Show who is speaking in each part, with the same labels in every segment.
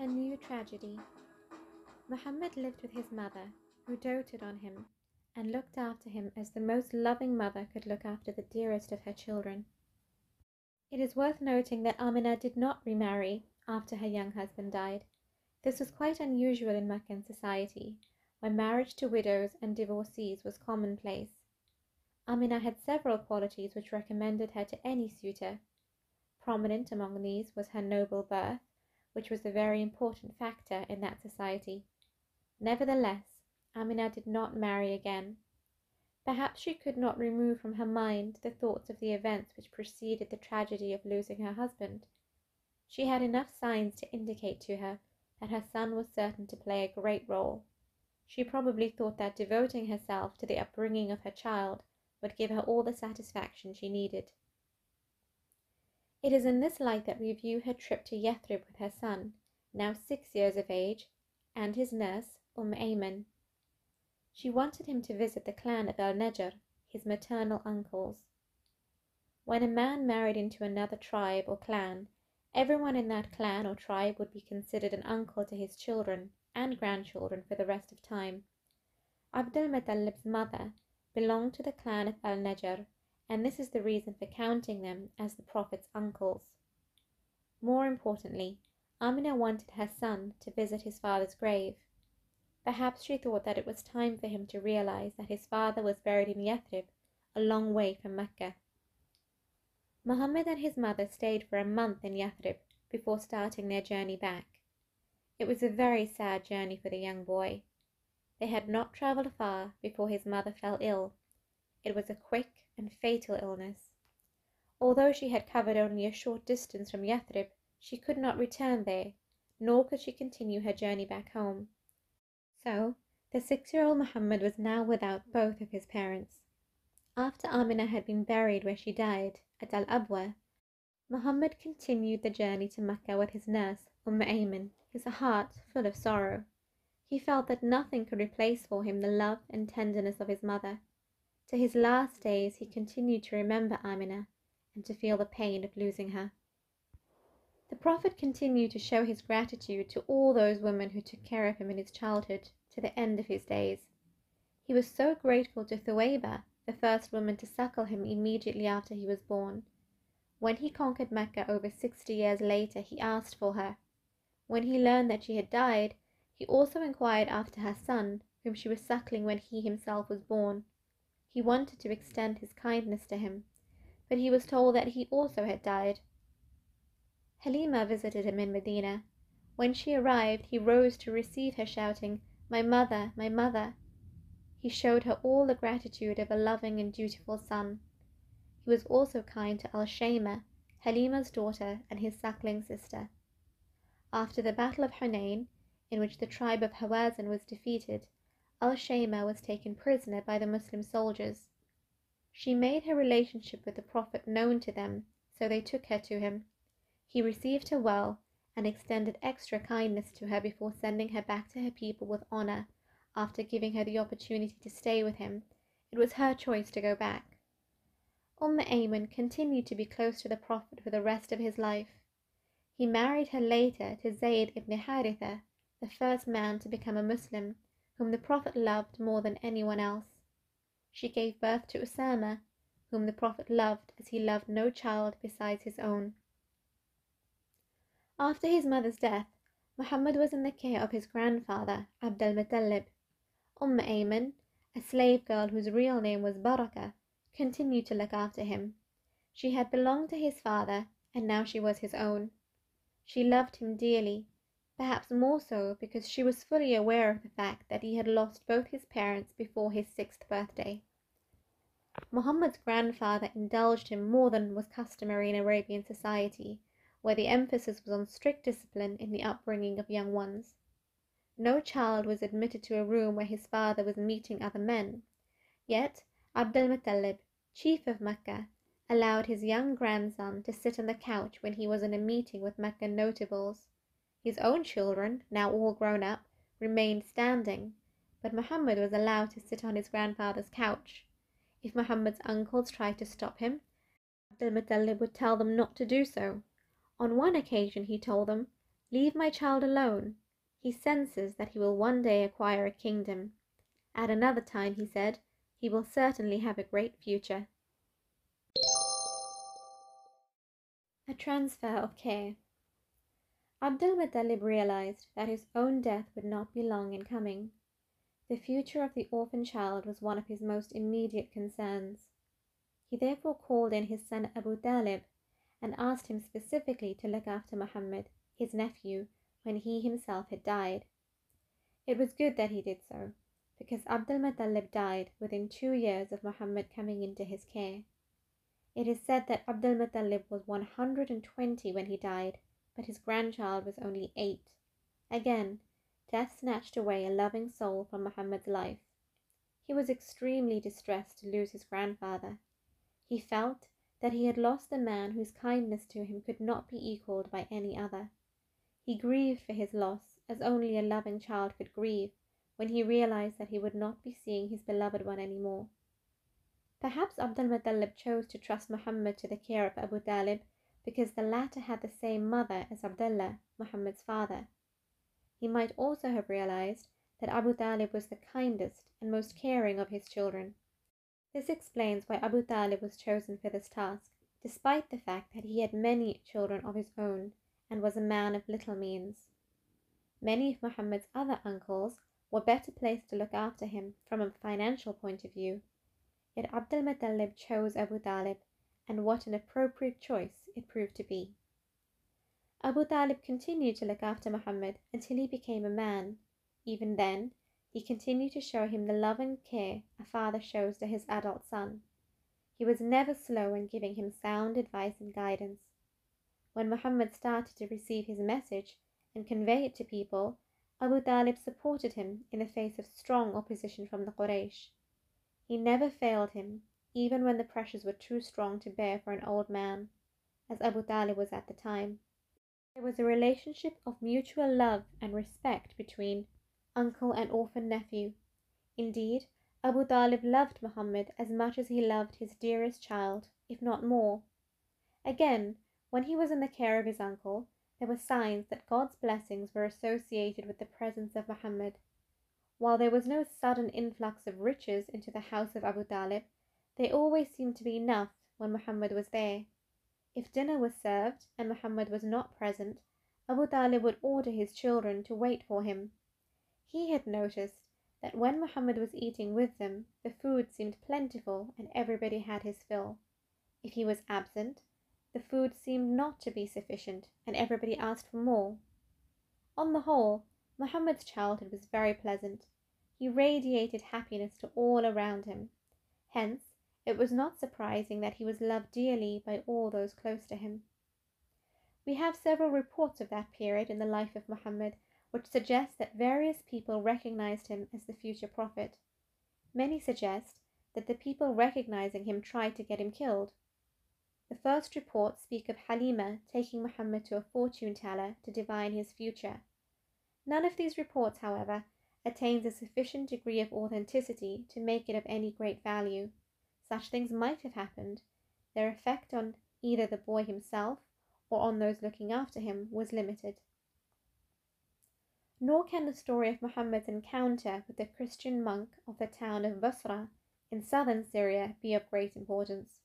Speaker 1: A new tragedy. Muhammad lived with his mother, who doted on him and looked after him as the most loving mother could look after the dearest of her children. It is worth noting that Amina did not remarry after her young husband died. This was quite unusual in Meccan society, where marriage to widows and divorcees was commonplace. Amina had several qualities which recommended her to any suitor. Prominent among these was her noble birth, which was a very important factor in that society. Nevertheless, Amina did not marry again. Perhaps she could not remove from her mind the thoughts of the events which preceded the tragedy of losing her husband. She had enough signs to indicate to her that her son was certain to play a great role. She probably thought that devoting herself to the upbringing of her child would give her all the satisfaction she needed. It is in this light that we view her trip to Yathrib with her son, now six years of age, and his nurse, Umm Ayman. She wanted him to visit the clan of Al Najjar, his maternal uncles. When a man married into another tribe or clan, everyone in that clan or tribe would be considered an uncle to his children and grandchildren for the rest of time. Abd al Muttalib's mother belonged to the clan of Al Najjar and this is the reason for counting them as the Prophet's uncles. More importantly, Amina wanted her son to visit his father's grave. Perhaps she thought that it was time for him to realize that his father was buried in Yathrib, a long way from Mecca. Muhammad and his mother stayed for a month in Yathrib before starting their journey back. It was a very sad journey for the young boy. They had not travelled far before his mother fell ill. It was a quick and fatal illness. Although she had covered only a short distance from Yathrib, she could not return there, nor could she continue her journey back home. So, the six year old Muhammad was now without both of his parents. After Amina had been buried where she died, at Al Abwa, Muhammad continued the journey to Mecca with his nurse, Umm Ayman, his heart full of sorrow. He felt that nothing could replace for him the love and tenderness of his mother. To his last days he continued to remember Amina and to feel the pain of losing her. The Prophet continued to show his gratitude to all those women who took care of him in his childhood to the end of his days. He was so grateful to Thuwayba, the first woman to suckle him immediately after he was born. When he conquered Mecca over sixty years later, he asked for her. When he learned that she had died, he also inquired after her son, whom she was suckling when he himself was born. He wanted to extend his kindness to him, but he was told that he also had died. Halima visited him in Medina. When she arrived, he rose to receive her, shouting, My mother, my mother. He showed her all the gratitude of a loving and dutiful son. He was also kind to Al Shayma, Halima's daughter and his suckling sister. After the Battle of Hunain, in which the tribe of Hawazin was defeated, Al-Shayma was taken prisoner by the Muslim soldiers. She made her relationship with the Prophet known to them, so they took her to him. He received her well and extended extra kindness to her before sending her back to her people with honor after giving her the opportunity to stay with him. It was her choice to go back. Umm Ayman continued to be close to the Prophet for the rest of his life. He married her later to Zayd ibn Haritha, the first man to become a Muslim whom the Prophet loved more than anyone else. She gave birth to Usama, whom the Prophet loved as he loved no child besides his own. After his mother's death, Muhammad was in the care of his grandfather, Abd al-Muttalib. Umm Ayman, a slave girl whose real name was Baraka, continued to look after him. She had belonged to his father, and now she was his own. She loved him dearly, perhaps more so because she was fully aware of the fact that he had lost both his parents before his sixth birthday. Muhammad's grandfather indulged him more than was customary in Arabian society, where the emphasis was on strict discipline in the upbringing of young ones. No child was admitted to a room where his father was meeting other men. Yet Abd al-Muttalib, chief of Mecca, allowed his young grandson to sit on the couch when he was in a meeting with Meccan notables. His own children, now all grown up, remained standing, but Muhammad was allowed to sit on his grandfather's couch. If Muhammad's uncles tried to stop him, Abdul Muttalib would tell them not to do so. On one occasion he told them, Leave my child alone. He senses that he will one day acquire a kingdom. At another time, he said, he will certainly have a great future. A transfer of care. Abdul Muttalib realized that his own death would not be long in coming. The future of the orphan child was one of his most immediate concerns. He therefore called in his son Abu Talib and asked him specifically to look after Muhammad, his nephew, when he himself had died. It was good that he did so, because Abdul Muttalib died within two years of Muhammad coming into his care. It is said that Abdul Muttalib was 120 when he died, but his grandchild was only eight. Again, death snatched away a loving soul from Muhammad's life. He was extremely distressed to lose his grandfather. He felt that he had lost a man whose kindness to him could not be equalled by any other. He grieved for his loss as only a loving child could grieve when he realized that he would not be seeing his beloved one any more. Perhaps Abdul Muttalib chose to trust Muhammad to the care of Abu Talib because the latter had the same mother as Abdullah, Muhammad's father. He might also have realized that Abu Talib was the kindest and most caring of his children. This explains why Abu Talib was chosen for this task, despite the fact that he had many children of his own and was a man of little means. Many of Muhammad's other uncles were better placed to look after him from a financial point of view. Yet Abdul Muttalib chose Abu Talib and what an appropriate choice it proved to be. Abu Talib continued to look after Muhammad until he became a man. Even then, he continued to show him the love and care a father shows to his adult son. He was never slow in giving him sound advice and guidance. When Muhammad started to receive his message and convey it to people, Abu Talib supported him in the face of strong opposition from the Quraysh. He never failed him even when the pressures were too strong to bear for an old man, as Abu Talib was at the time. There was a relationship of mutual love and respect between uncle and orphan nephew. Indeed, Abu Talib loved Muhammad as much as he loved his dearest child, if not more. Again, when he was in the care of his uncle, there were signs that God's blessings were associated with the presence of Muhammad. While there was no sudden influx of riches into the house of Abu Talib, they always seemed to be enough when Muhammad was there. If dinner was served and Muhammad was not present, Abu Talib would order his children to wait for him. He had noticed that when Muhammad was eating with them, the food seemed plentiful and everybody had his fill. If he was absent, the food seemed not to be sufficient and everybody asked for more. On the whole, Muhammad's childhood was very pleasant. He radiated happiness to all around him. Hence, it was not surprising that he was loved dearly by all those close to him. We have several reports of that period in the life of Muhammad which suggest that various people recognized him as the future prophet. Many suggest that the people recognizing him tried to get him killed. The first reports speak of Halima taking Muhammad to a fortune teller to divine his future. None of these reports, however, attains a sufficient degree of authenticity to make it of any great value such things might have happened, their effect on either the boy himself or on those looking after him was limited. Nor can the story of Muhammad's encounter with the Christian monk of the town of Basra in southern Syria be of great importance.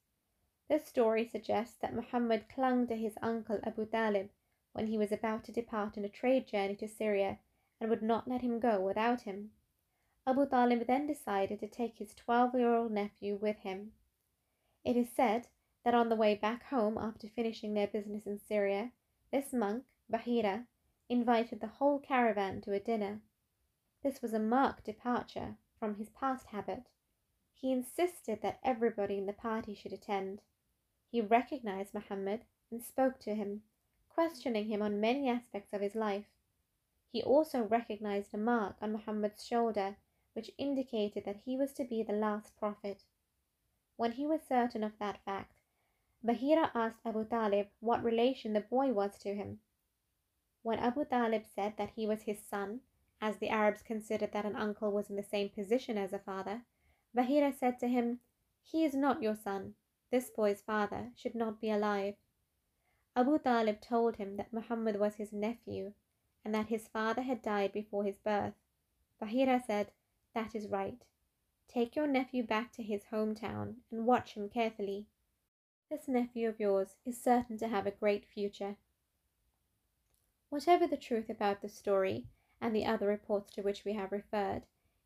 Speaker 1: This story suggests that Muhammad clung to his uncle Abu Talib when he was about to depart on a trade journey to Syria and would not let him go without him. Abu Talib then decided to take his 12 year old nephew with him. It is said that on the way back home after finishing their business in Syria, this monk, Bahira, invited the whole caravan to a dinner. This was a marked departure from his past habit. He insisted that everybody in the party should attend. He recognized Muhammad and spoke to him, questioning him on many aspects of his life. He also recognized a mark on Muhammad's shoulder which indicated that he was to be the last prophet. When he was certain of that fact, Bahira asked Abu Talib what relation the boy was to him. When Abu Talib said that he was his son, as the Arabs considered that an uncle was in the same position as a father, Bahira said to him, He is not your son. This boy's father should not be alive. Abu Talib told him that Muhammad was his nephew and that his father had died before his birth. Bahira said, That is right. Take your nephew back to his hometown and watch him carefully. This nephew of yours is certain to have a great future. Whatever the truth about the story and the other reports to which we have referred,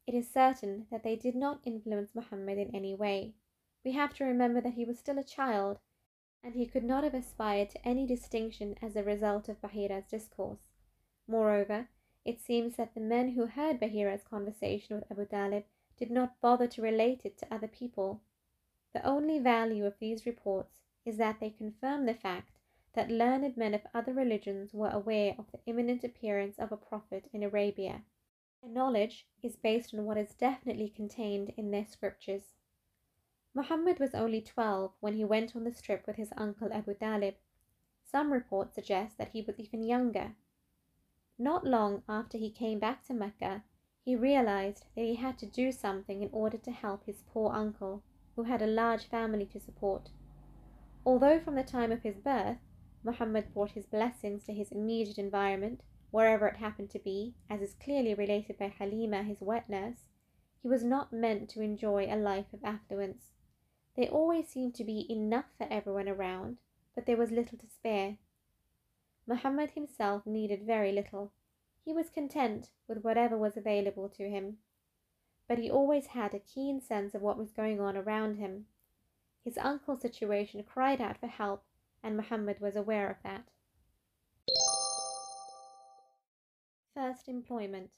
Speaker 1: it is certain that they did not influence Muhammad in any way. We have to remember that he was still a child, and he could not have aspired to any distinction as a result of Bahira's discourse. Moreover, it seems that the men who heard Bahira's conversation with Abu Talib did not bother to relate it to other people. The only value of these reports is that they confirm the fact that learned men of other religions were aware of the imminent appearance of a prophet in Arabia. Their knowledge is based on what is definitely contained in their scriptures. Muhammad was only twelve when he went on the trip with his uncle Abu Talib. Some reports suggest that he was even younger. Not long after he came back to Mecca, he realized that he had to do something in order to help his poor uncle, who had a large family to support. Although from the time of his birth, Muhammad brought his blessings to his immediate environment, wherever it happened to be, as is clearly related by Halima, his wet nurse, he was not meant to enjoy a life of affluence. There always seemed to be enough for everyone around, but there was little to spare. Muhammad himself needed very little. He was content with whatever was available to him. But he always had a keen sense of what was going on around him. His uncle's situation cried out for help, and Muhammad was aware of that. First employment.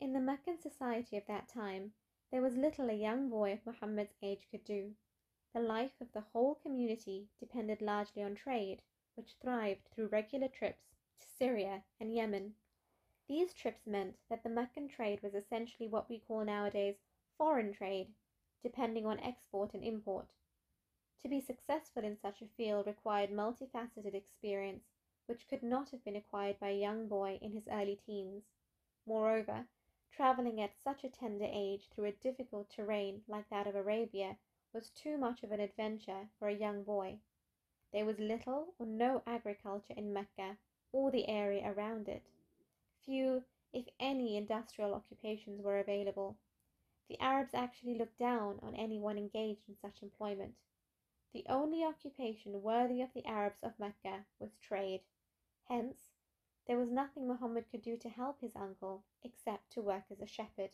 Speaker 1: In the Meccan society of that time, there was little a young boy of Muhammad's age could do. The life of the whole community depended largely on trade, which thrived through regular trips to Syria and Yemen. These trips meant that the Meccan trade was essentially what we call nowadays foreign trade, depending on export and import. To be successful in such a field required multifaceted experience, which could not have been acquired by a young boy in his early teens. Moreover, traveling at such a tender age through a difficult terrain like that of Arabia was too much of an adventure for a young boy. There was little or no agriculture in Mecca or the area around it. Few, if any, industrial occupations were available. The Arabs actually looked down on anyone engaged in such employment. The only occupation worthy of the Arabs of Mecca was trade. Hence, there was nothing Muhammad could do to help his uncle except to work as a shepherd.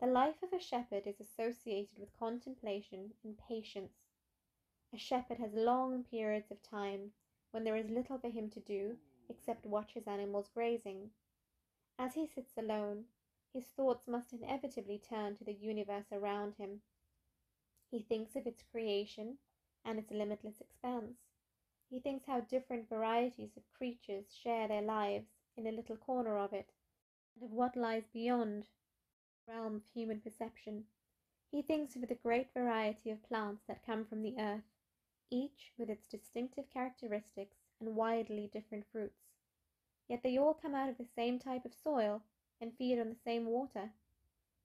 Speaker 1: The life of a shepherd is associated with contemplation and patience. A shepherd has long periods of time when there is little for him to do except watch his animals grazing. As he sits alone, his thoughts must inevitably turn to the universe around him he thinks of its creation and its limitless expanse. He thinks how different varieties of creatures share their lives in a little corner of it, and of what lies beyond the realm of human perception. He thinks of the great variety of plants that come from the earth, each with its distinctive characteristics and widely different fruits. Yet they all come out of the same type of soil and feed on the same water.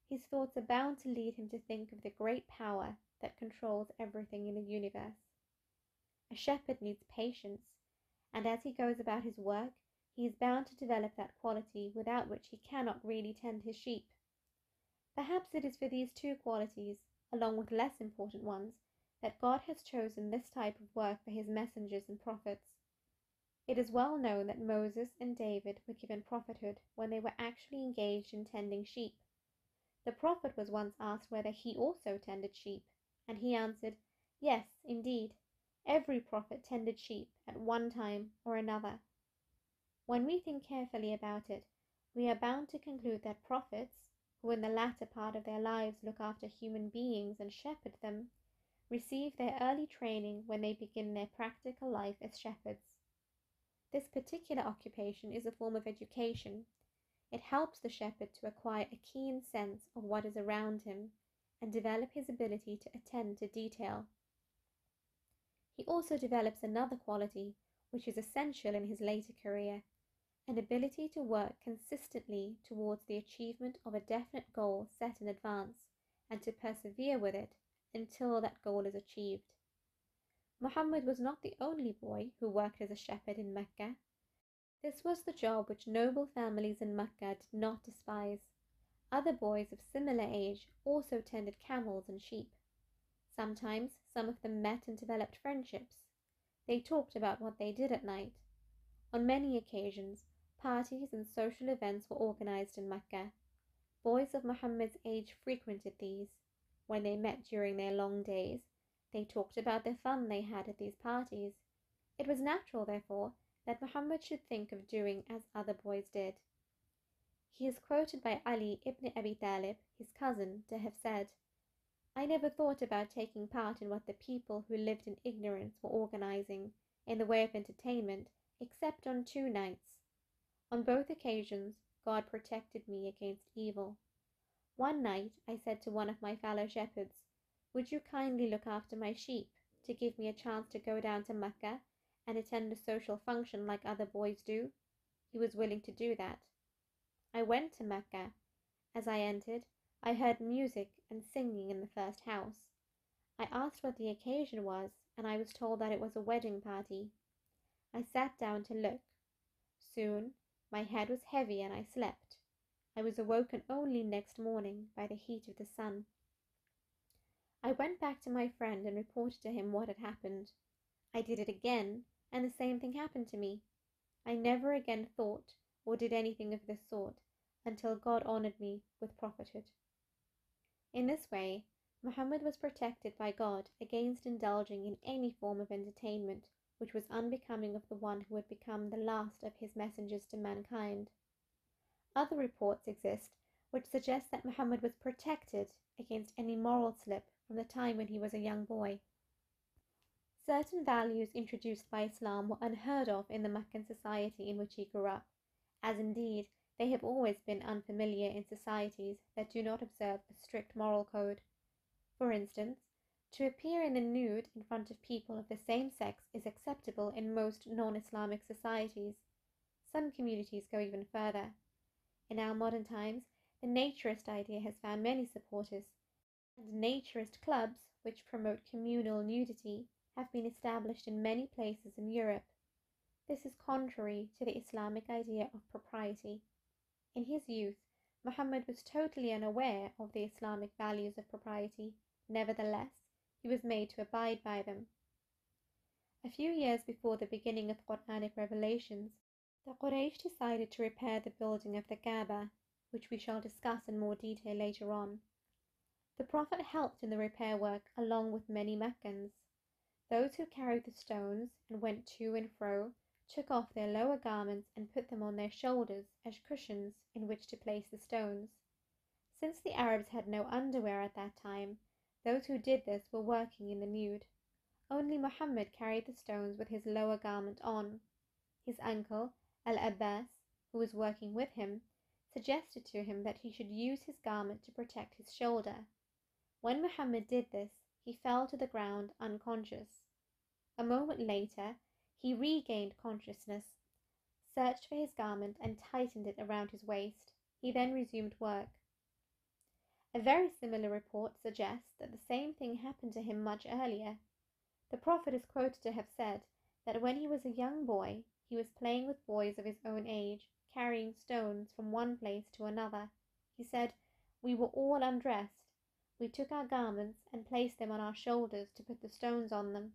Speaker 1: His thoughts are bound to lead him to think of the great power that controls everything in the universe. A shepherd needs patience, and as he goes about his work, he is bound to develop that quality without which he cannot really tend his sheep. Perhaps it is for these two qualities, along with less important ones, that God has chosen this type of work for his messengers and prophets. It is well known that Moses and David were given prophethood when they were actually engaged in tending sheep. The prophet was once asked whether he also tended sheep, and he answered, Yes, indeed, every prophet tended sheep at one time or another. When we think carefully about it, we are bound to conclude that prophets, who in the latter part of their lives look after human beings and shepherd them, receive their early training when they begin their practical life as shepherds. This particular occupation is a form of education. It helps the shepherd to acquire a keen sense of what is around him and develop his ability to attend to detail. He also develops another quality which is essential in his later career an ability to work consistently towards the achievement of a definite goal set in advance and to persevere with it until that goal is achieved. Muhammad was not the only boy who worked as a shepherd in Mecca. This was the job which noble families in Mecca did not despise. Other boys of similar age also tended camels and sheep. Sometimes some of them met and developed friendships. They talked about what they did at night. On many occasions, parties and social events were organized in Mecca. Boys of Muhammad's age frequented these. When they met during their long days, they talked about the fun they had at these parties. It was natural, therefore, that Muhammad should think of doing as other boys did. He is quoted by Ali ibn Abi Talib, his cousin, to have said, I never thought about taking part in what the people who lived in ignorance were organizing in the way of entertainment except on two nights. On both occasions, God protected me against evil. One night I said to one of my fellow shepherds, Would you kindly look after my sheep to give me a chance to go down to Mecca and attend a social function like other boys do? He was willing to do that. I went to Mecca. As I entered, I heard music and singing in the first house. I asked what the occasion was, and I was told that it was a wedding party. I sat down to look. Soon my head was heavy and I slept. I was awoken only next morning by the heat of the sun. I went back to my friend and reported to him what had happened. I did it again, and the same thing happened to me. I never again thought or did anything of this sort until God honored me with prophethood. In this way, Muhammad was protected by God against indulging in any form of entertainment which was unbecoming of the one who had become the last of his messengers to mankind. Other reports exist which suggest that Muhammad was protected against any moral slip from the time when he was a young boy. Certain values introduced by Islam were unheard of in the Meccan society in which he grew up, as indeed they have always been unfamiliar in societies that do not observe a strict moral code. For instance, to appear in the nude in front of people of the same sex is acceptable in most non Islamic societies. Some communities go even further. In our modern times, the naturist idea has found many supporters, and naturist clubs, which promote communal nudity, have been established in many places in Europe. This is contrary to the Islamic idea of propriety. In his youth, Muhammad was totally unaware of the Islamic values of propriety. Nevertheless, he was made to abide by them. A few years before the beginning of Quranic revelations, the Quraysh decided to repair the building of the Kaaba, which we shall discuss in more detail later on. The Prophet helped in the repair work along with many Meccans. Those who carried the stones and went to and fro took off their lower garments and put them on their shoulders as cushions in which to place the stones. Since the Arabs had no underwear at that time, those who did this were working in the nude. Only Muhammad carried the stones with his lower garment on. His uncle, Al Abbas, who was working with him, suggested to him that he should use his garment to protect his shoulder. When Muhammad did this, he fell to the ground unconscious. A moment later, he regained consciousness, searched for his garment, and tightened it around his waist. He then resumed work. A very similar report suggests that the same thing happened to him much earlier. The Prophet is quoted to have said that when he was a young boy, he was playing with boys of his own age, carrying stones from one place to another. He said, We were all undressed. We took our garments and placed them on our shoulders to put the stones on them.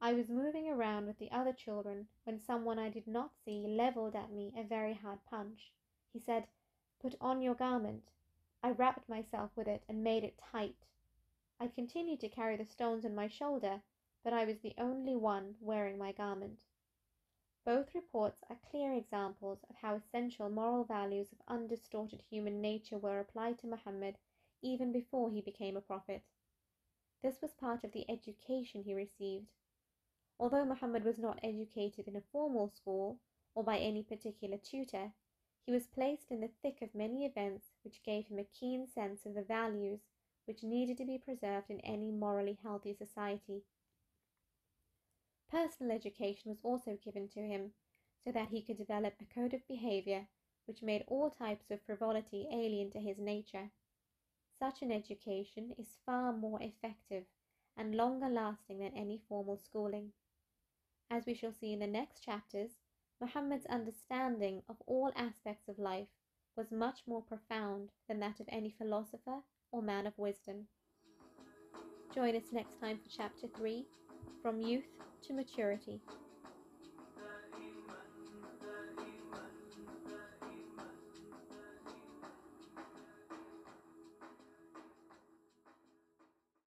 Speaker 1: I was moving around with the other children when someone I did not see levelled at me a very hard punch. He said, Put on your garment. I wrapped myself with it and made it tight. I continued to carry the stones on my shoulder, but I was the only one wearing my garment. Both reports are clear examples of how essential moral values of undistorted human nature were applied to Muhammad even before he became a prophet. This was part of the education he received. Although Muhammad was not educated in a formal school or by any particular tutor, he was placed in the thick of many events which gave him a keen sense of the values which needed to be preserved in any morally healthy society. Personal education was also given to him, so that he could develop a code of behavior which made all types of frivolity alien to his nature. Such an education is far more effective and longer lasting than any formal schooling. As we shall see in the next chapters, Muhammad's understanding of all aspects of life was much more profound than that of any philosopher or man of wisdom. Join us next time for chapter 3 From Youth to Maturity.